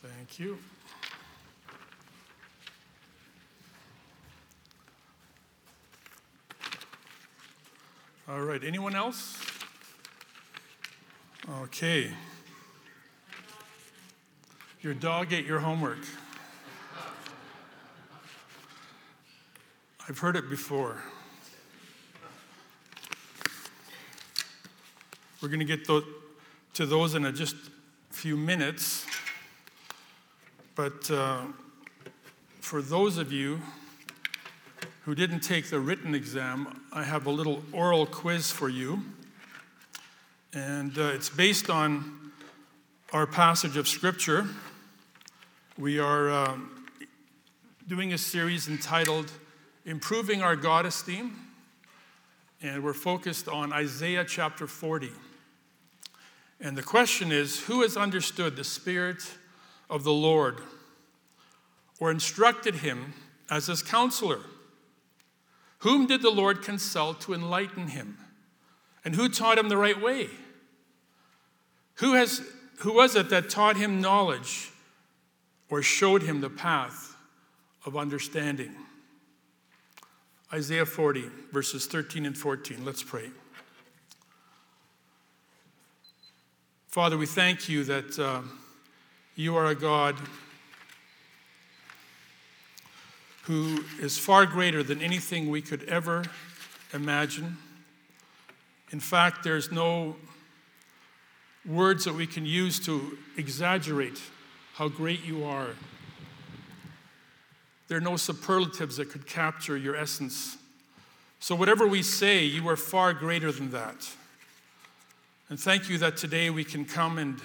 Thank you. All right, anyone else? Okay. Your dog ate your homework. I've heard it before. We're going to get to those in just a few minutes. But uh, for those of you who didn't take the written exam, I have a little oral quiz for you. And uh, it's based on our passage of Scripture. We are uh, doing a series entitled Improving Our God Esteem. And we're focused on Isaiah chapter 40. And the question is who has understood the Spirit of the Lord or instructed him as his counselor? Whom did the Lord consult to enlighten him? And who taught him the right way? Who, has, who was it that taught him knowledge or showed him the path of understanding? Isaiah 40, verses 13 and 14. Let's pray. Father, we thank you that uh, you are a God who is far greater than anything we could ever imagine. In fact, there's no words that we can use to exaggerate how great you are. There are no superlatives that could capture your essence. So, whatever we say, you are far greater than that. And thank you that today we can come and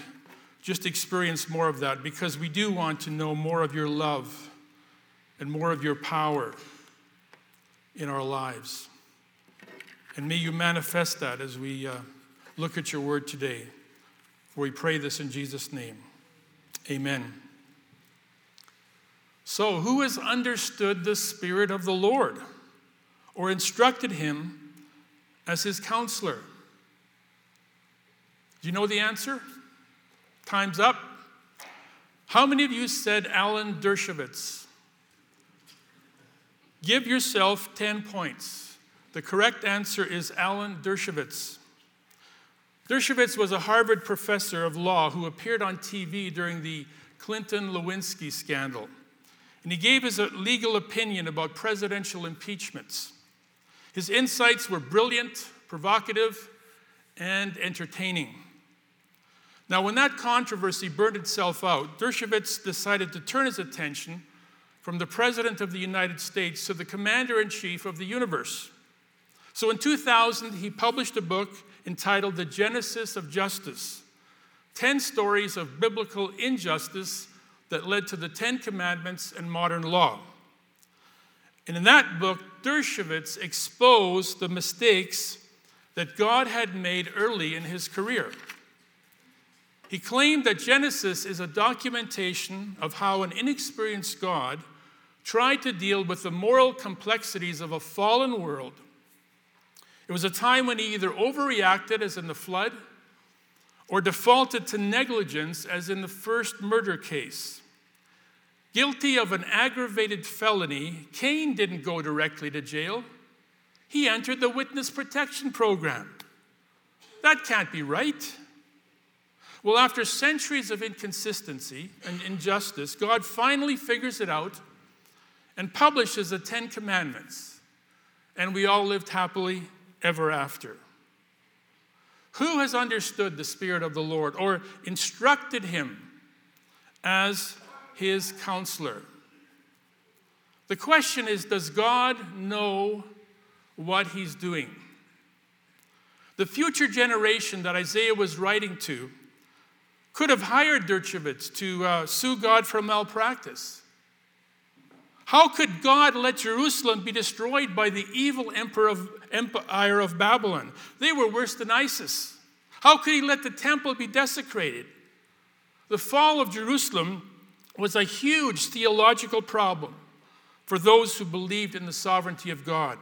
just experience more of that because we do want to know more of your love and more of your power in our lives. And may you manifest that as we uh, look at your word today. We pray this in Jesus' name. Amen. So, who has understood the Spirit of the Lord or instructed him as his counselor? Do you know the answer? Time's up. How many of you said Alan Dershowitz? Give yourself 10 points. The correct answer is Alan Dershowitz. Dershowitz was a Harvard professor of law who appeared on TV during the Clinton Lewinsky scandal. And he gave his uh, legal opinion about presidential impeachments. His insights were brilliant, provocative, and entertaining. Now, when that controversy burned itself out, Dershowitz decided to turn his attention from the President of the United States to the Commander in Chief of the universe. So in 2000, he published a book entitled The Genesis of Justice 10 stories of biblical injustice that led to the Ten Commandments and modern law. And in that book, Dershowitz exposed the mistakes that God had made early in his career. He claimed that Genesis is a documentation of how an inexperienced God tried to deal with the moral complexities of a fallen world. It was a time when he either overreacted, as in the flood, or defaulted to negligence, as in the first murder case. Guilty of an aggravated felony, Cain didn't go directly to jail. He entered the witness protection program. That can't be right. Well, after centuries of inconsistency and injustice, God finally figures it out and publishes the Ten Commandments. And we all lived happily ever after. Who has understood the Spirit of the Lord or instructed him as his counselor? The question is Does God know what he's doing? The future generation that Isaiah was writing to could have hired Dershowitz to uh, sue God for malpractice. How could God let Jerusalem be destroyed by the evil emperor of, empire of Babylon? They were worse than ISIS. How could he let the temple be desecrated? The fall of Jerusalem was a huge theological problem for those who believed in the sovereignty of God.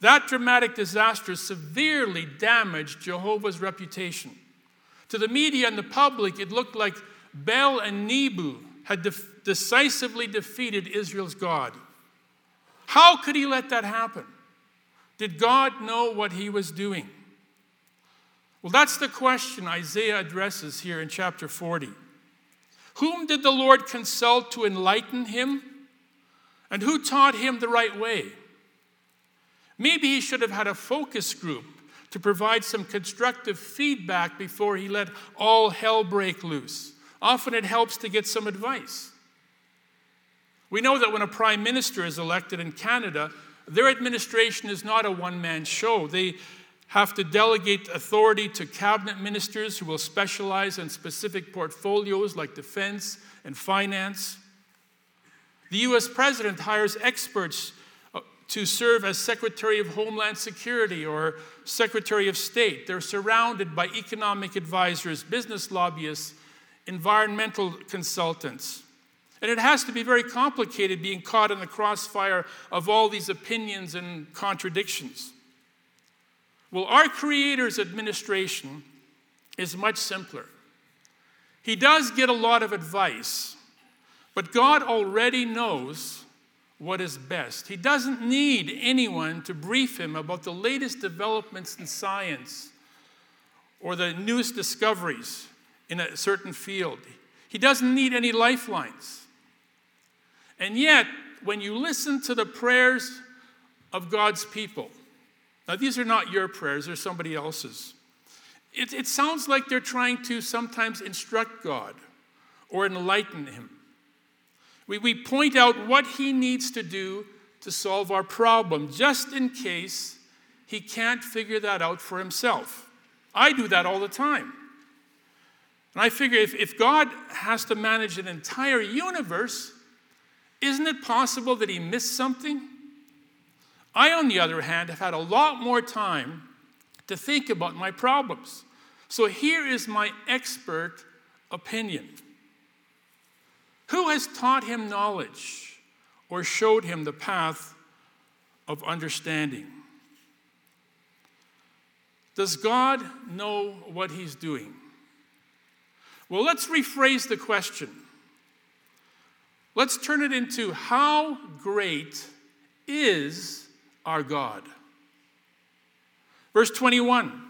That dramatic disaster severely damaged Jehovah's reputation. To the media and the public, it looked like Bel and Nebo had def- decisively defeated Israel's God. How could he let that happen? Did God know what he was doing? Well, that's the question Isaiah addresses here in chapter 40. Whom did the Lord consult to enlighten him? And who taught him the right way? Maybe he should have had a focus group to provide some constructive feedback before he let all hell break loose. Often it helps to get some advice. We know that when a prime minister is elected in Canada, their administration is not a one man show. They have to delegate authority to cabinet ministers who will specialize in specific portfolios like defense and finance. The US president hires experts to serve as Secretary of Homeland Security or Secretary of State. They're surrounded by economic advisors, business lobbyists, environmental consultants. And it has to be very complicated being caught in the crossfire of all these opinions and contradictions. Well, our Creator's administration is much simpler. He does get a lot of advice, but God already knows what is best. He doesn't need anyone to brief him about the latest developments in science or the newest discoveries in a certain field. He doesn't need any lifelines. And yet, when you listen to the prayers of God's people, now these are not your prayers, they're somebody else's. It, it sounds like they're trying to sometimes instruct God or enlighten Him. We, we point out what He needs to do to solve our problem, just in case He can't figure that out for Himself. I do that all the time. And I figure if, if God has to manage an entire universe, isn't it possible that he missed something? I, on the other hand, have had a lot more time to think about my problems. So here is my expert opinion. Who has taught him knowledge or showed him the path of understanding? Does God know what he's doing? Well, let's rephrase the question. Let's turn it into how great is our God? Verse 21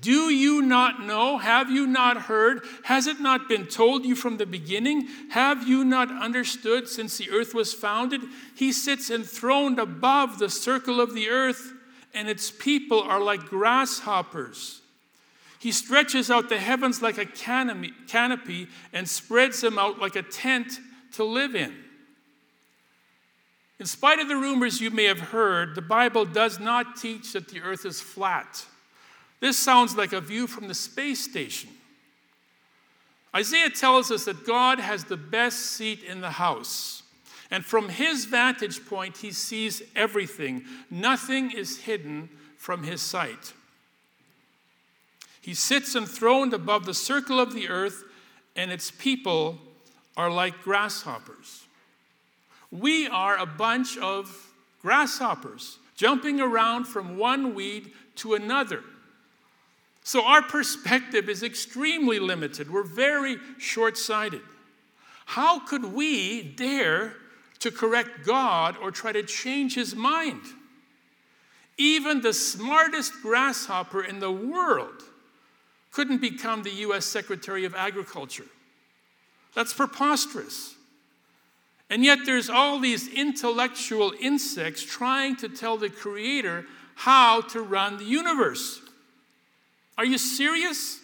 Do you not know? Have you not heard? Has it not been told you from the beginning? Have you not understood since the earth was founded? He sits enthroned above the circle of the earth, and its people are like grasshoppers. He stretches out the heavens like a canopy and spreads them out like a tent to live in. In spite of the rumors you may have heard, the Bible does not teach that the earth is flat. This sounds like a view from the space station. Isaiah tells us that God has the best seat in the house. And from his vantage point, he sees everything. Nothing is hidden from his sight. He sits enthroned above the circle of the earth, and its people are like grasshoppers. We are a bunch of grasshoppers jumping around from one weed to another. So our perspective is extremely limited. We're very short sighted. How could we dare to correct God or try to change his mind? Even the smartest grasshopper in the world couldn't become the US Secretary of Agriculture. That's preposterous. And yet, there's all these intellectual insects trying to tell the Creator how to run the universe. Are you serious?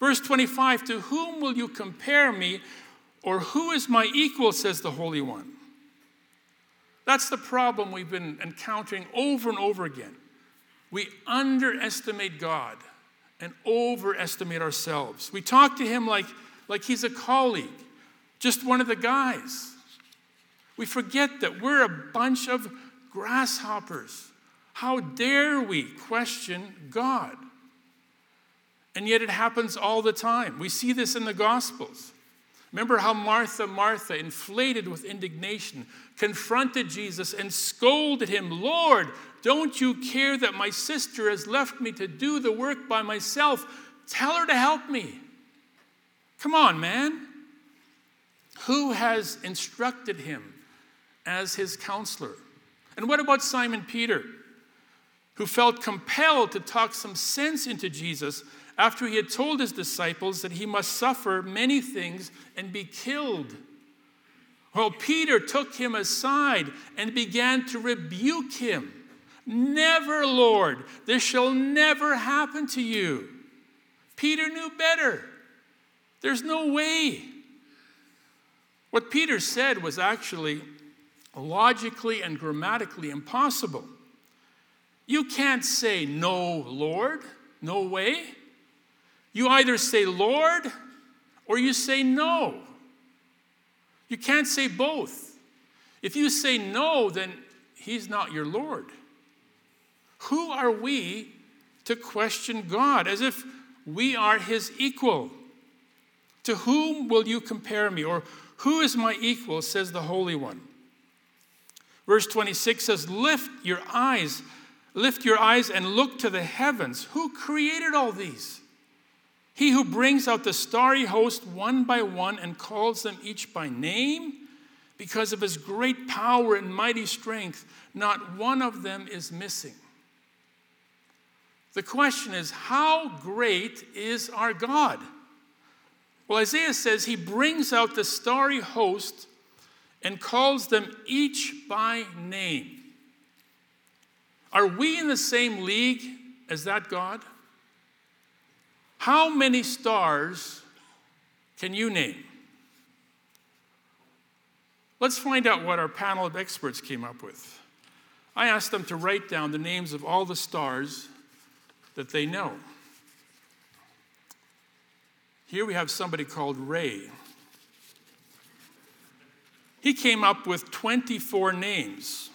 Verse 25 To whom will you compare me, or who is my equal, says the Holy One? That's the problem we've been encountering over and over again. We underestimate God and overestimate ourselves. We talk to Him like like he's a colleague, just one of the guys. We forget that we're a bunch of grasshoppers. How dare we question God? And yet it happens all the time. We see this in the Gospels. Remember how Martha, Martha, inflated with indignation, confronted Jesus and scolded him Lord, don't you care that my sister has left me to do the work by myself? Tell her to help me. Come on, man. Who has instructed him as his counselor? And what about Simon Peter, who felt compelled to talk some sense into Jesus after he had told his disciples that he must suffer many things and be killed? Well, Peter took him aside and began to rebuke him. Never, Lord, this shall never happen to you. Peter knew better. There's no way. What Peter said was actually logically and grammatically impossible. You can't say, No, Lord, no way. You either say Lord or you say no. You can't say both. If you say no, then he's not your Lord. Who are we to question God as if we are his equal? To whom will you compare me? Or who is my equal, says the Holy One? Verse 26 says, Lift your eyes, lift your eyes and look to the heavens. Who created all these? He who brings out the starry host one by one and calls them each by name, because of his great power and mighty strength, not one of them is missing. The question is, how great is our God? Well, Isaiah says he brings out the starry host and calls them each by name. Are we in the same league as that God? How many stars can you name? Let's find out what our panel of experts came up with. I asked them to write down the names of all the stars that they know. Here we have somebody called Ray. He came up with 24 names.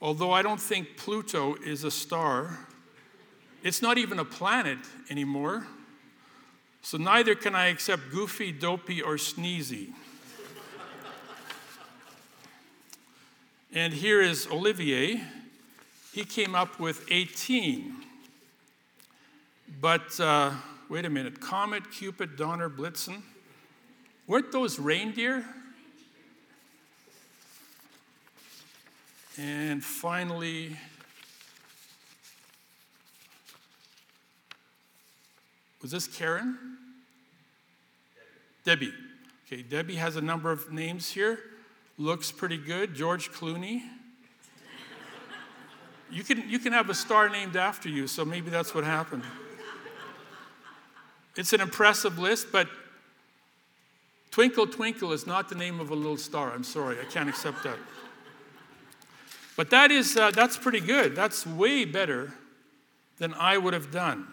Although I don't think Pluto is a star, it's not even a planet anymore. So neither can I accept Goofy, Dopey, or Sneezy. and here is Olivier. He came up with 18. But uh, wait a minute Comet, Cupid, Donner, Blitzen. Weren't those reindeer? And finally, was this Karen? Debbie. Debbie. Okay, Debbie has a number of names here. Looks pretty good. George Clooney. You can, you can have a star named after you, so maybe that's what happened. It's an impressive list, but Twinkle Twinkle is not the name of a little star. I'm sorry, I can't accept that. But that is, uh, that's pretty good. That's way better than I would have done.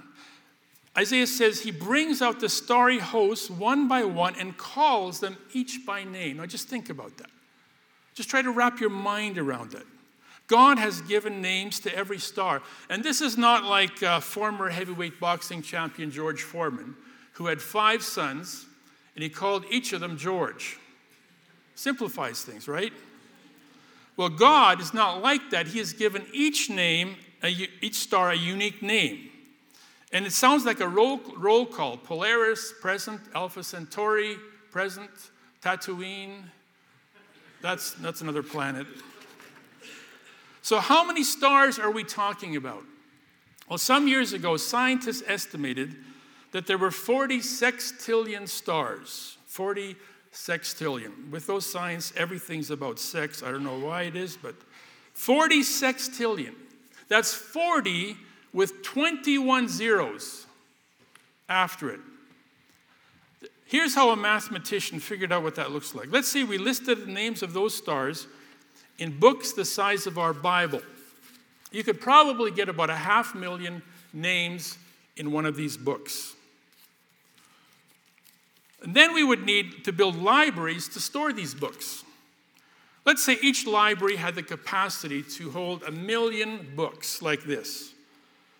Isaiah says he brings out the starry hosts one by one and calls them each by name. Now just think about that. Just try to wrap your mind around it. God has given names to every star. And this is not like uh, former heavyweight boxing champion George Foreman, who had five sons, and he called each of them George. Simplifies things, right? Well, God is not like that. He has given each name, a, each star, a unique name. And it sounds like a roll, roll call Polaris, present, Alpha Centauri, present, Tatooine. That's, that's another planet. So, how many stars are we talking about? Well, some years ago, scientists estimated that there were 40 sextillion stars. 40 sextillion. With those signs, everything's about sex. I don't know why it is, but 40 sextillion. That's 40 with 21 zeros after it. Here's how a mathematician figured out what that looks like. Let's say we listed the names of those stars in books the size of our Bible. You could probably get about a half million names in one of these books. And then we would need to build libraries to store these books. Let's say each library had the capacity to hold a million books like this.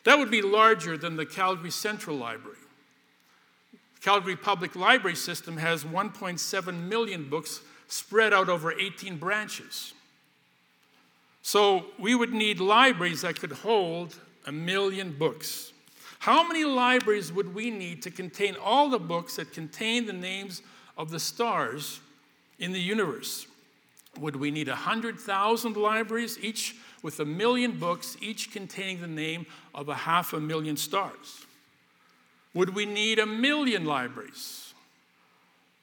That would be larger than the Calgary Central Library. The Calgary Public Library System has 1.7 million books spread out over 18 branches. So we would need libraries that could hold a million books. How many libraries would we need to contain all the books that contain the names of the stars in the universe? Would we need 100,000 libraries, each with a million books, each containing the name of a half a million stars? Would we need a million libraries?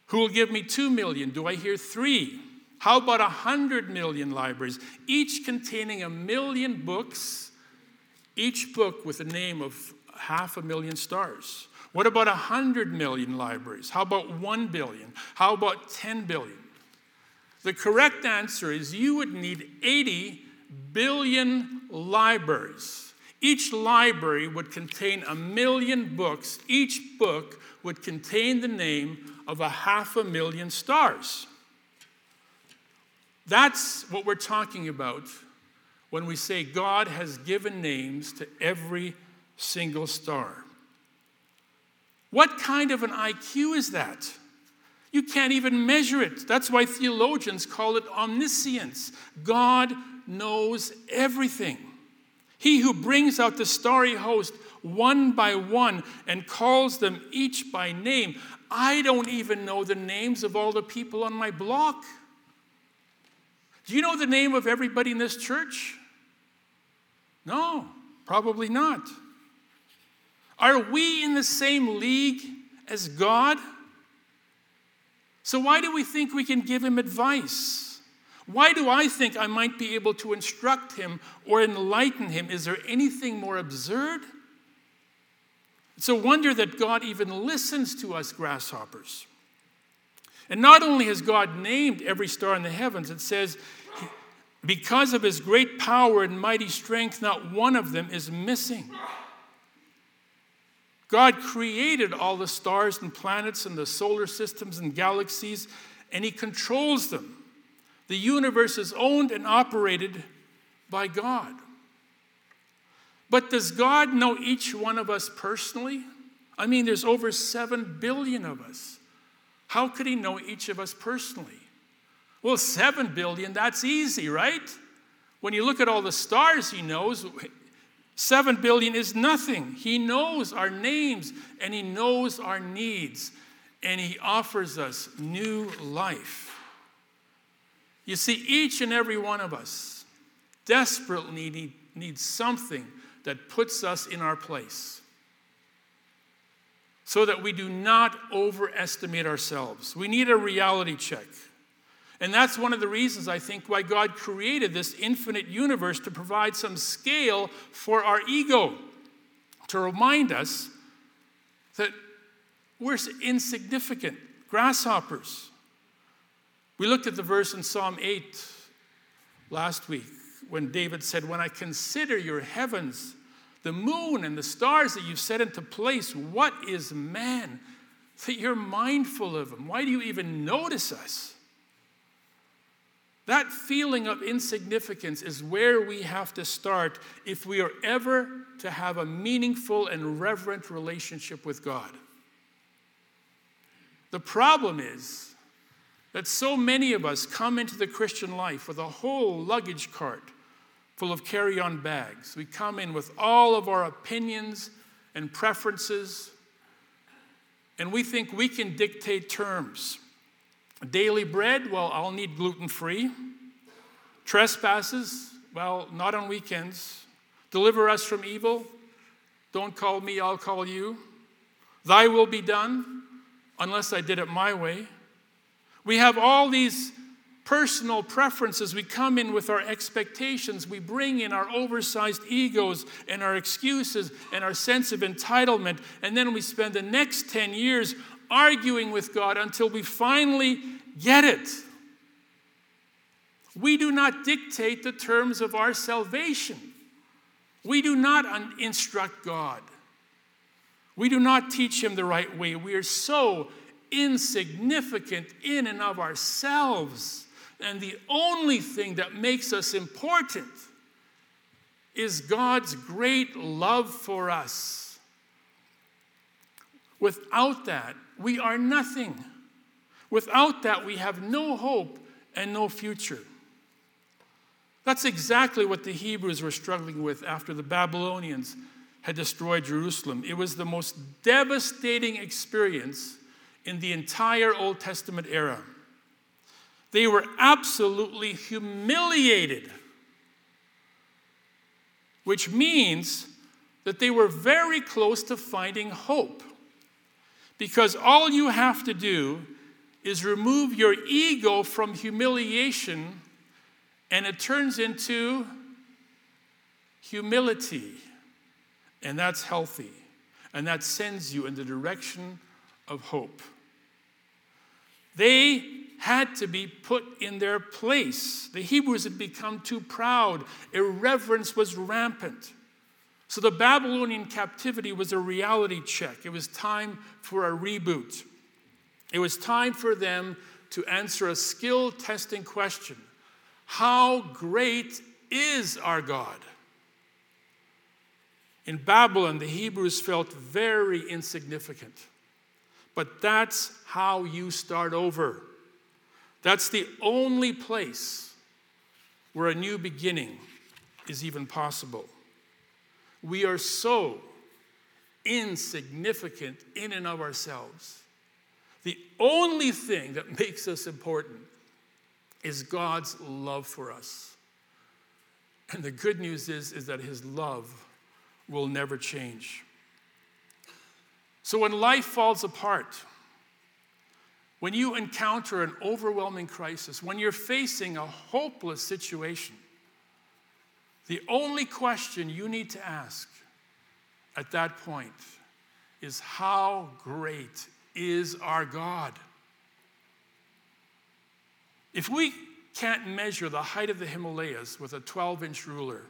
Who will give me two million? Do I hear three? How about a hundred million libraries, each containing a million books, each book with a name of half a million stars? What about a hundred million libraries? How about one billion? How about 10 billion? The correct answer is you would need 80 billion libraries. Each library would contain a million books. Each book would contain the name of a half a million stars. That's what we're talking about when we say God has given names to every single star. What kind of an IQ is that? You can't even measure it. That's why theologians call it omniscience. God knows everything. He who brings out the starry host one by one and calls them each by name. I don't even know the names of all the people on my block. Do you know the name of everybody in this church? No, probably not. Are we in the same league as God? So, why do we think we can give him advice? Why do I think I might be able to instruct him or enlighten him? Is there anything more absurd? It's a wonder that God even listens to us grasshoppers. And not only has God named every star in the heavens, it says, because of his great power and mighty strength, not one of them is missing. God created all the stars and planets and the solar systems and galaxies, and He controls them. The universe is owned and operated by God. But does God know each one of us personally? I mean, there's over 7 billion of us. How could He know each of us personally? Well, 7 billion, that's easy, right? When you look at all the stars He knows, Seven billion is nothing. He knows our names and He knows our needs, and He offers us new life. You see, each and every one of us desperately need, needs something that puts us in our place so that we do not overestimate ourselves. We need a reality check. And that's one of the reasons I think why God created this infinite universe to provide some scale for our ego, to remind us that we're insignificant grasshoppers. We looked at the verse in Psalm 8 last week when David said, When I consider your heavens, the moon and the stars that you've set into place, what is man that you're mindful of him? Why do you even notice us? That feeling of insignificance is where we have to start if we are ever to have a meaningful and reverent relationship with God. The problem is that so many of us come into the Christian life with a whole luggage cart full of carry on bags. We come in with all of our opinions and preferences, and we think we can dictate terms. Daily bread, well, I'll need gluten free. Trespasses, well, not on weekends. Deliver us from evil. Don't call me, I'll call you. Thy will be done, unless I did it my way. We have all these personal preferences. We come in with our expectations. We bring in our oversized egos and our excuses and our sense of entitlement. And then we spend the next 10 years arguing with God until we finally get it. We do not dictate the terms of our salvation. We do not un- instruct God. We do not teach Him the right way. We are so insignificant in and of ourselves. And the only thing that makes us important is God's great love for us. Without that, we are nothing. Without that, we have no hope and no future. That's exactly what the Hebrews were struggling with after the Babylonians had destroyed Jerusalem. It was the most devastating experience in the entire Old Testament era. They were absolutely humiliated, which means that they were very close to finding hope. Because all you have to do is remove your ego from humiliation, and it turns into humility. And that's healthy. And that sends you in the direction of hope. They had to be put in their place. The Hebrews had become too proud, irreverence was rampant. So the Babylonian captivity was a reality check. It was time for a reboot. It was time for them to answer a skill testing question How great is our God? In Babylon, the Hebrews felt very insignificant. But that's how you start over. That's the only place where a new beginning is even possible. We are so insignificant in and of ourselves. The only thing that makes us important is God's love for us. And the good news is, is that his love will never change. So when life falls apart, when you encounter an overwhelming crisis, when you're facing a hopeless situation, the only question you need to ask at that point is how great is our God? If we can't measure the height of the Himalayas with a 12 inch ruler,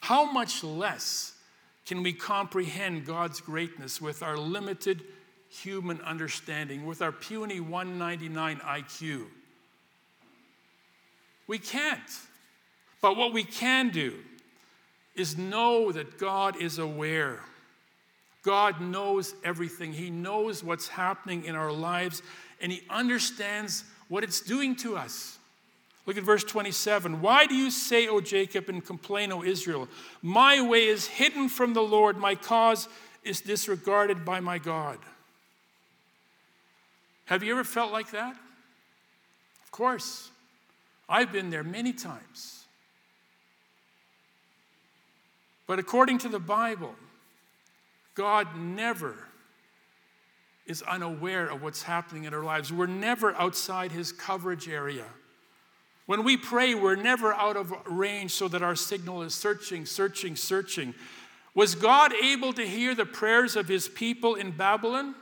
how much less can we comprehend God's greatness with our limited human understanding, with our puny 199 IQ? We can't. But what we can do is know that God is aware. God knows everything. He knows what's happening in our lives, and He understands what it's doing to us. Look at verse 27. Why do you say, O Jacob, and complain, O Israel? My way is hidden from the Lord, my cause is disregarded by my God. Have you ever felt like that? Of course. I've been there many times. But according to the Bible, God never is unaware of what's happening in our lives. We're never outside His coverage area. When we pray, we're never out of range so that our signal is searching, searching, searching. Was God able to hear the prayers of his people in Babylon?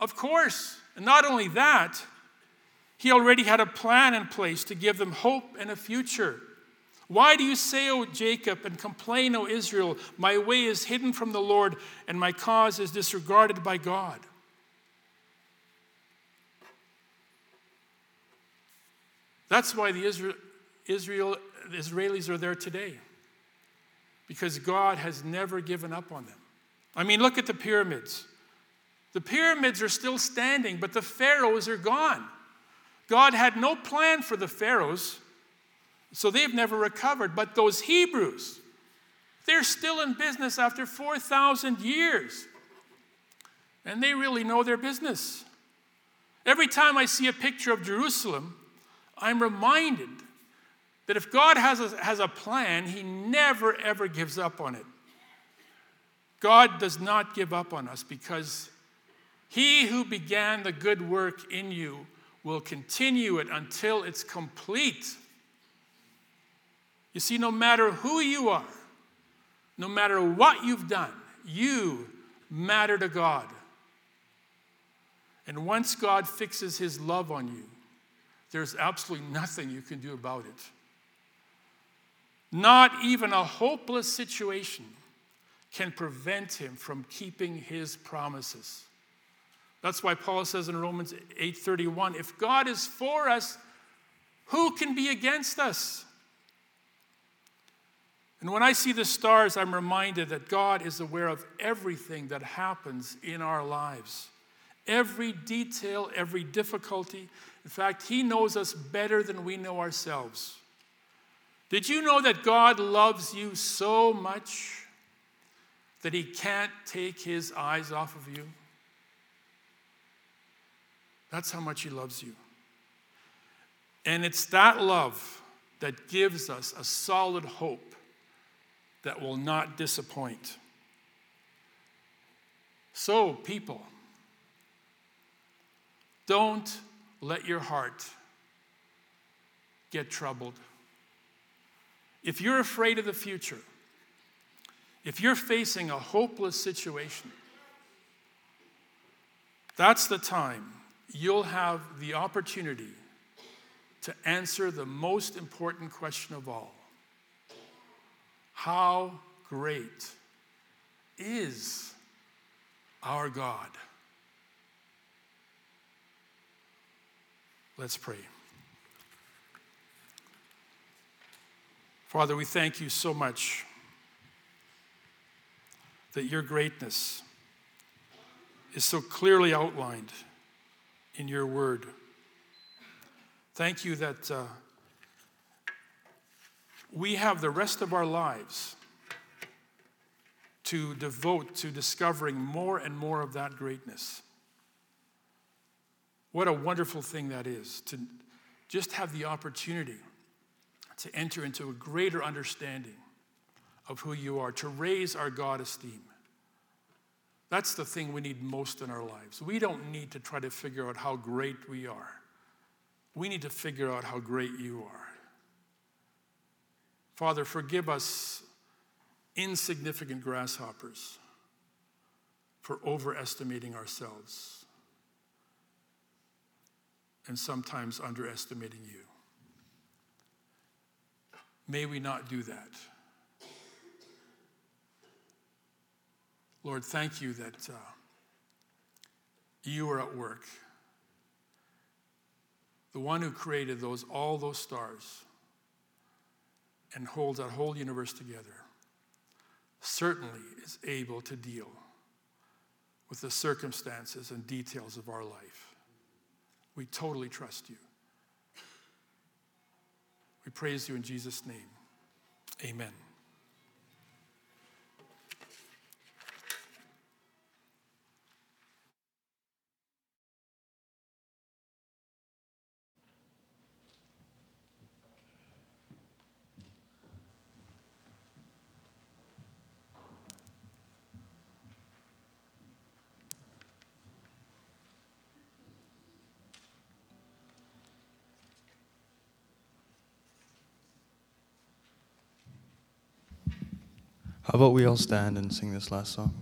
Of course. And not only that, he already had a plan in place to give them hope and a future. Why do you say, O Jacob, and complain, O Israel, my way is hidden from the Lord, and my cause is disregarded by God? That's why the Israel, Israel, the Israelis are there today. Because God has never given up on them. I mean, look at the pyramids. The pyramids are still standing, but the pharaohs are gone. God had no plan for the pharaohs, so they've never recovered. But those Hebrews, they're still in business after 4,000 years. And they really know their business. Every time I see a picture of Jerusalem, I'm reminded that if God has a, has a plan, He never, ever gives up on it. God does not give up on us because He who began the good work in you will continue it until it's complete. You see, no matter who you are, no matter what you've done, you matter to God. And once God fixes His love on you, there's absolutely nothing you can do about it. Not even a hopeless situation can prevent him from keeping his promises. That's why Paul says in Romans 8:31, if God is for us, who can be against us? And when I see the stars, I'm reminded that God is aware of everything that happens in our lives. Every detail, every difficulty, in fact, He knows us better than we know ourselves. Did you know that God loves you so much that he can't take his eyes off of you? That's how much he loves you. And it's that love that gives us a solid hope that will not disappoint. So, people, don't let your heart get troubled. If you're afraid of the future, if you're facing a hopeless situation, that's the time you'll have the opportunity to answer the most important question of all How great is our God? Let's pray. Father, we thank you so much that your greatness is so clearly outlined in your word. Thank you that uh, we have the rest of our lives to devote to discovering more and more of that greatness. What a wonderful thing that is to just have the opportunity to enter into a greater understanding of who you are, to raise our God esteem. That's the thing we need most in our lives. We don't need to try to figure out how great we are. We need to figure out how great you are. Father, forgive us, insignificant grasshoppers, for overestimating ourselves and sometimes underestimating you. May we not do that. Lord, thank you that uh, you are at work. The one who created those, all those stars and holds that whole universe together certainly is able to deal with the circumstances and details of our life. We totally trust you. We praise you in Jesus' name. Amen. How about we all stand and sing this last song?